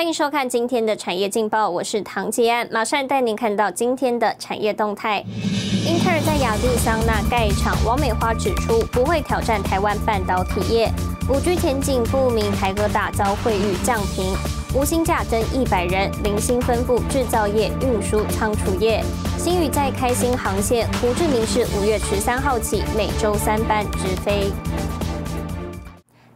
欢迎收看今天的产业劲报，我是唐吉安，马上带您看到今天的产业动态。英特尔在亚利桑那盖厂，王美花指出不会挑战台湾半导体业。五 G 前景不明，台哥大遭惠誉降频，无薪假增一百人，零星分布制造业、运输、仓储业。新宇在开新航线，胡志明市五月十三号起每周三班直飞。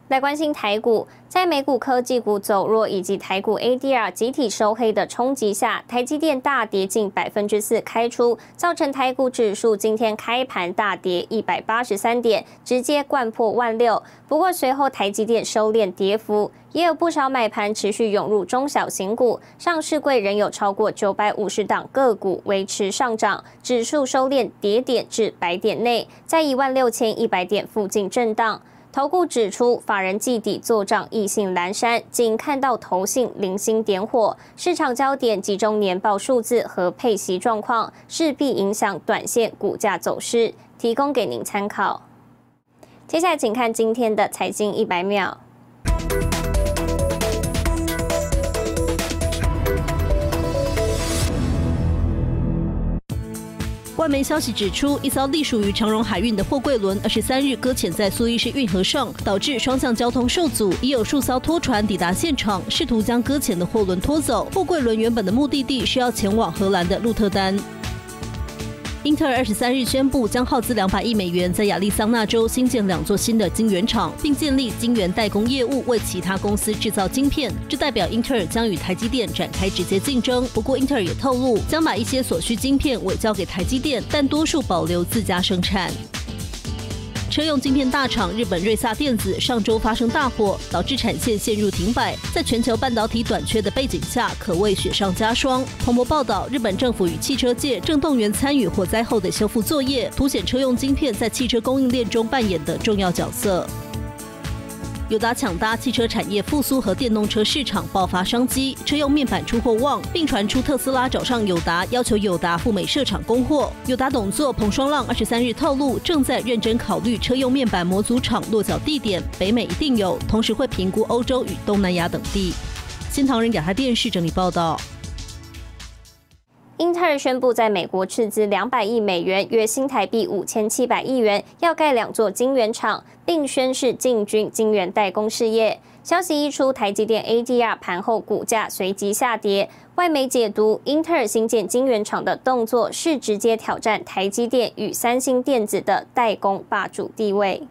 来关心台股，在美股科技股走弱以及台股 ADR 集体收黑的冲击下，台积电大跌近百分之四，开出造成台股指数今天开盘大跌一百八十三点，直接灌破万六。不过随后台积电收敛跌幅，也有不少买盘持续涌入中小型股，上市柜仍有超过九百五十档个股维持上涨，指数收敛跌点至百点内，在一万六千一百点附近震荡。投顾指出，法人季底做账意兴阑珊，仅看到投信零星点火，市场焦点集中年报数字和配息状况，势必影响短线股价走势，提供给您参考。接下来，请看今天的财经一百秒。外媒消息指出，一艘隶属于长荣海运的货柜轮，二十三日搁浅在苏伊士运河上，导致双向交通受阻。已有数艘拖船抵达现场，试图将搁浅的货轮拖走。货柜轮原本的目的地是要前往荷兰的鹿特丹。英特尔二十三日宣布，将耗资两百亿美元在亚利桑那州新建两座新的晶圆厂，并建立晶圆代工业务，为其他公司制造晶片。这代表英特尔将与台积电展开直接竞争。不过，英特尔也透露，将把一些所需晶片委交给台积电，但多数保留自家生产。车用晶片大厂日本瑞萨电子上周发生大火，导致产线陷入停摆。在全球半导体短缺的背景下，可谓雪上加霜。彭博报道，日本政府与汽车界正动员参与火灾后的修复作业，凸显车用晶片在汽车供应链中扮演的重要角色。友达抢搭汽车产业复苏和电动车市场爆发商机，车用面板出货旺，并传出特斯拉找上友达，要求友达赴美设厂供货。友达董座彭双浪二十三日透露，正在认真考虑车用面板模组厂落脚地点，北美一定有，同时会评估欧洲与东南亚等地。新唐人亚太电视整理报道。英特尔宣布在美国斥资两百亿美元，约新台币五千七百亿元，要盖两座晶圆厂，并宣示进军晶圆代工事业。消息一出，台积电 ADR 盘后股价随即下跌。外媒解读，英特尔新建晶圆厂的动作是直接挑战台积电与三星电子的代工霸主地位。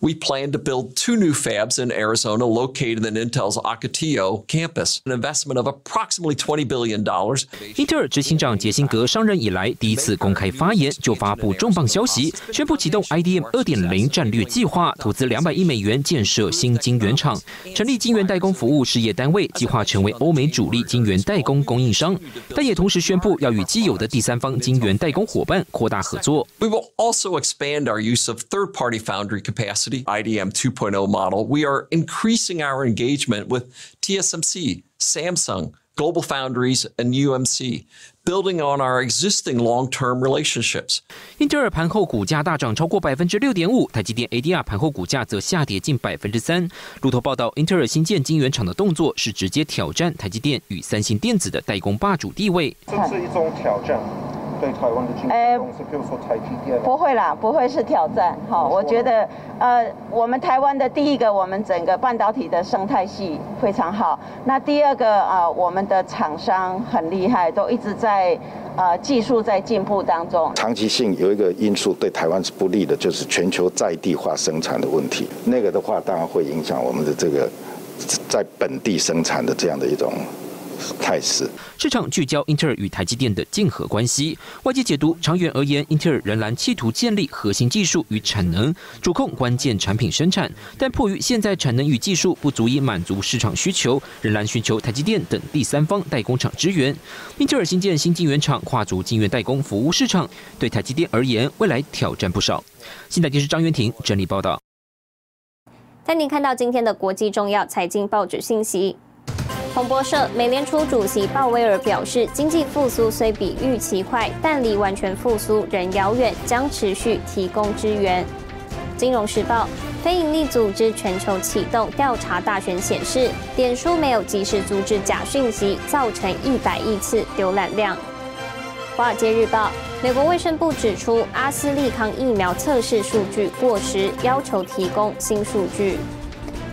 We plan to build two new fabs in Arizona located in Intel's Ocotillo campus, an investment of approximately $20 billion. 英特尔执行长杰辛格上任以来第一次公开发言，就发布重磅消息，宣布启动 IDM 2.0战略计划，投资200亿美元建设新晶圆厂，成立晶圆代工服务事业单位，计划成为欧美主力晶圆代工供应商。但也同时宣布要与既有的第三方晶圆代工伙伴扩大合作。We will also expand our use of third-party foundry capacity. IDM 2.0 model, we are increasing our engagement with TSMC, Samsung, Global Foundries, and UMC, building on our existing long-term relationships. 英特尔盘后股价大涨超过百分之六点五，台积电 ADR 盘后股价则下跌近百分之三。路透报道，英特尔新建晶圆厂的动作是直接挑战台积电与三星电子的代工霸主地位。这是一种挑战。 对台湾的经济公司，比如说台积电，不会啦，不会是挑战。好，我觉得，呃，我们台湾的第一个，我们整个半导体的生态系非常好。那第二个，呃，我们的厂商很厉害，都一直在，呃，技术在进步当中。长期性有一个因素对台湾是不利的，就是全球在地化生产的问题。那个的话，当然会影响我们的这个在本地生产的这样的一种。态势。市场聚焦英特尔与台积电的竞合关系，外界解读，长远而言，英特尔仍然企图建立核心技术与产能，主控关键产品生产，但迫于现在产能与技术不足以满足市场需求，仍然寻求台积电等第三方代工厂支援。英特尔新建新晶圆厂，跨足晶圆代工服务市场，对台积电而言，未来挑战不少。新台电视张元婷整理报道。带您看到今天的国际重要财经报纸信息。彭博社，美联储主席鲍威尔表示，经济复苏虽比预期快，但离完全复苏仍遥远，将持续提供支援。金融时报，非营利组织全球启动调查大选显示，脸书没有及时阻止假讯息，造成一百亿次浏览量。华尔街日报，美国卫生部指出，阿斯利康疫苗测试数据过时，要求提供新数据。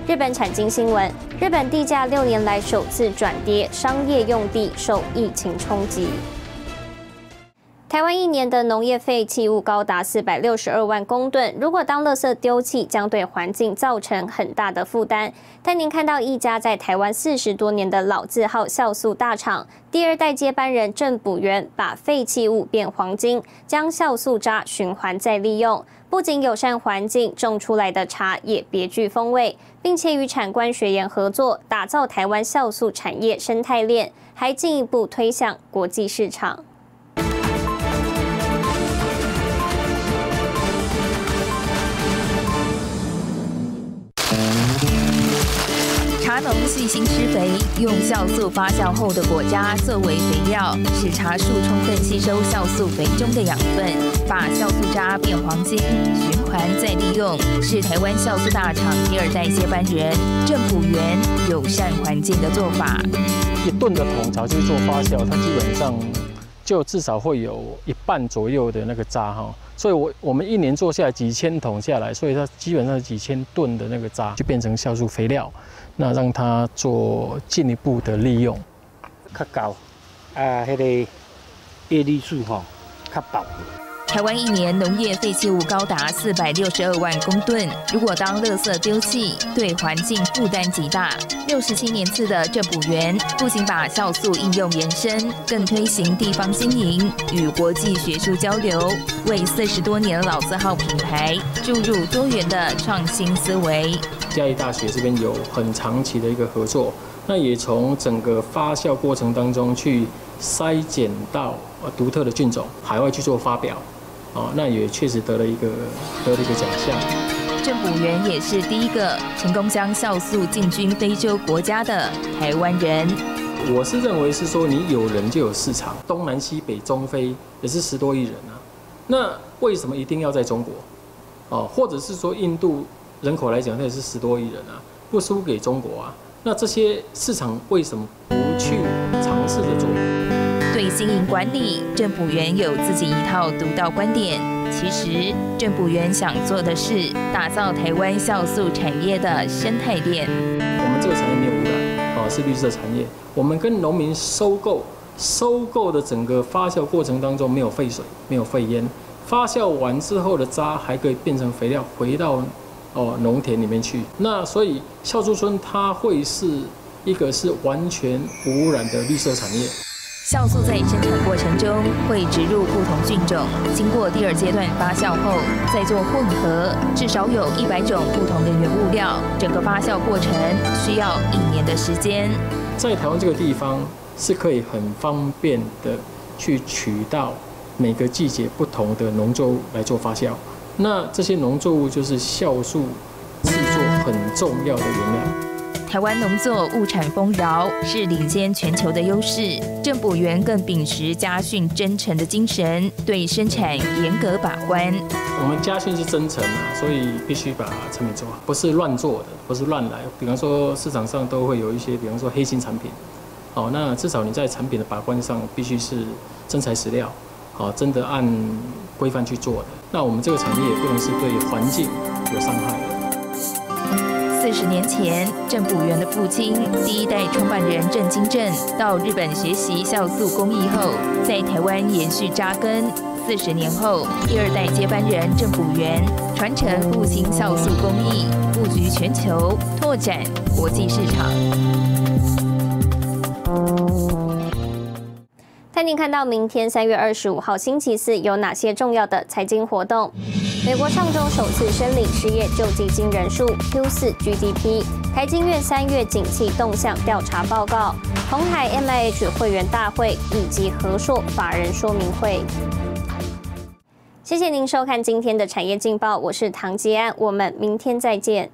日本产经新闻，日本地价六年来首次转跌，商业用地受疫情冲击。台湾一年的农业废弃物高达四百六十二万公吨，如果当垃圾丢弃，将对环境造成很大的负担。但您看到一家在台湾四十多年的老字号酵素大厂，第二代接班人郑补元把废弃物变黄金，将酵素渣循环再利用，不仅友善环境，种出来的茶也别具风味，并且与产官学研合作，打造台湾酵素产业生态链，还进一步推向国际市场。茶农细心施肥，用酵素发酵后的果渣作为肥料，使茶树充分吸收酵素肥中的养分，把酵素渣变黄金，循环再利用，是台湾酵素大厂第二代接班人郑普元友善环境的做法。一吨的桶茶去做发酵，它基本上就至少会有一半左右的那个渣哈。所以，我我们一年做下来几千桶下来，所以它基本上几千吨的那个渣就变成酵素肥料，那让它做进一步的利用。较高，啊，迄个叶绿素吼，较薄。台湾一年农业废弃物高达四百六十二万公吨，如果当垃圾丢弃，对环境负担极大。六十七年次的郑补园不仅把酵素应用延伸，更推行地方经营与国际学术交流，为四十多年老字号品牌注入多元的创新思维。嘉义大学这边有很长期的一个合作，那也从整个发酵过程当中去筛检到呃独特的菌种，海外去做发表。哦，那也确实得了一个得了一个奖项。郑补元也是第一个成功将酵素进军非洲国家的台湾人。我是认为是说，你有人就有市场，东南西北中非也是十多亿人啊。那为什么一定要在中国？哦，或者是说印度人口来讲，那也是十多亿人啊，不输给中国啊。那这些市场为什么不去尝试着做？对经营管理，郑补元有自己一套独到观点。其实，郑补元想做的是打造台湾酵素产业的生态链。我们这个产业没有污染，啊，是绿色产业。我们跟农民收购，收购的整个发酵过程当中没有废水，没有废烟。发酵完之后的渣还可以变成肥料，回到哦农田里面去。那所以酵素村它会是一个是完全无污染的绿色产业。酵素在生产过程中会植入不同菌种，经过第二阶段发酵后再做混合，至少有一百种不同的原物料。整个发酵过程需要一年的时间。在台湾这个地方是可以很方便的去取到每个季节不同的农作物来做发酵。那这些农作物就是酵素制作很重要的原料。台湾农作物产丰饶，是领先全球的优势。郑补元更秉持家训真诚的精神，对生产严格把关。我们家训是真诚啊，所以必须把产品做好，不是乱做的，不是乱来。比方说市场上都会有一些，比方说黑心产品，哦，那至少你在产品的把关上必须是真材实料，好，真的按规范去做的。那我们这个产业不能是对环境有伤害的。四十年前，郑补元的父亲第一代创办人郑金正到日本学习酵素工艺后，在台湾延续扎根。四十年后，第二代接班人郑补元传承父亲酵素工艺，布局全球，拓展国际市场。您看到明天三月二十五号星期四有哪些重要的财经活动。美国上周首次申领失业救济金人数，Q 四 GDP，台金院三月景气动向调查报告，红海 MIH 会员大会以及和硕法人说明会。谢谢您收看今天的产业劲报，我是唐吉安，我们明天再见。